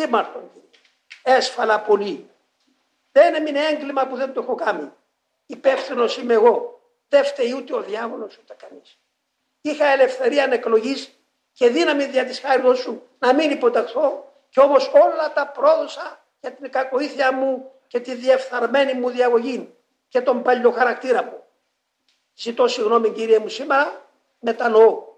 Ήμαρτον Έσφαλα πολύ. Δεν έμεινε έγκλημα που δεν το έχω κάνει. Υπεύθυνος είμαι εγώ. Δεν φταίει ούτε ο διάβολος ούτε κανείς. Είχα ελευθερία ανεκλογή και δύναμη δια της χάρη σου να μην υποταχθώ και όμω όλα τα πρόδωσα για την κακοήθεια μου και τη διεφθαρμένη μου διαγωγή και τον παλιό χαρακτήρα μου. Ζητώ συγγνώμη κύριε μου σήμερα, μετανοώ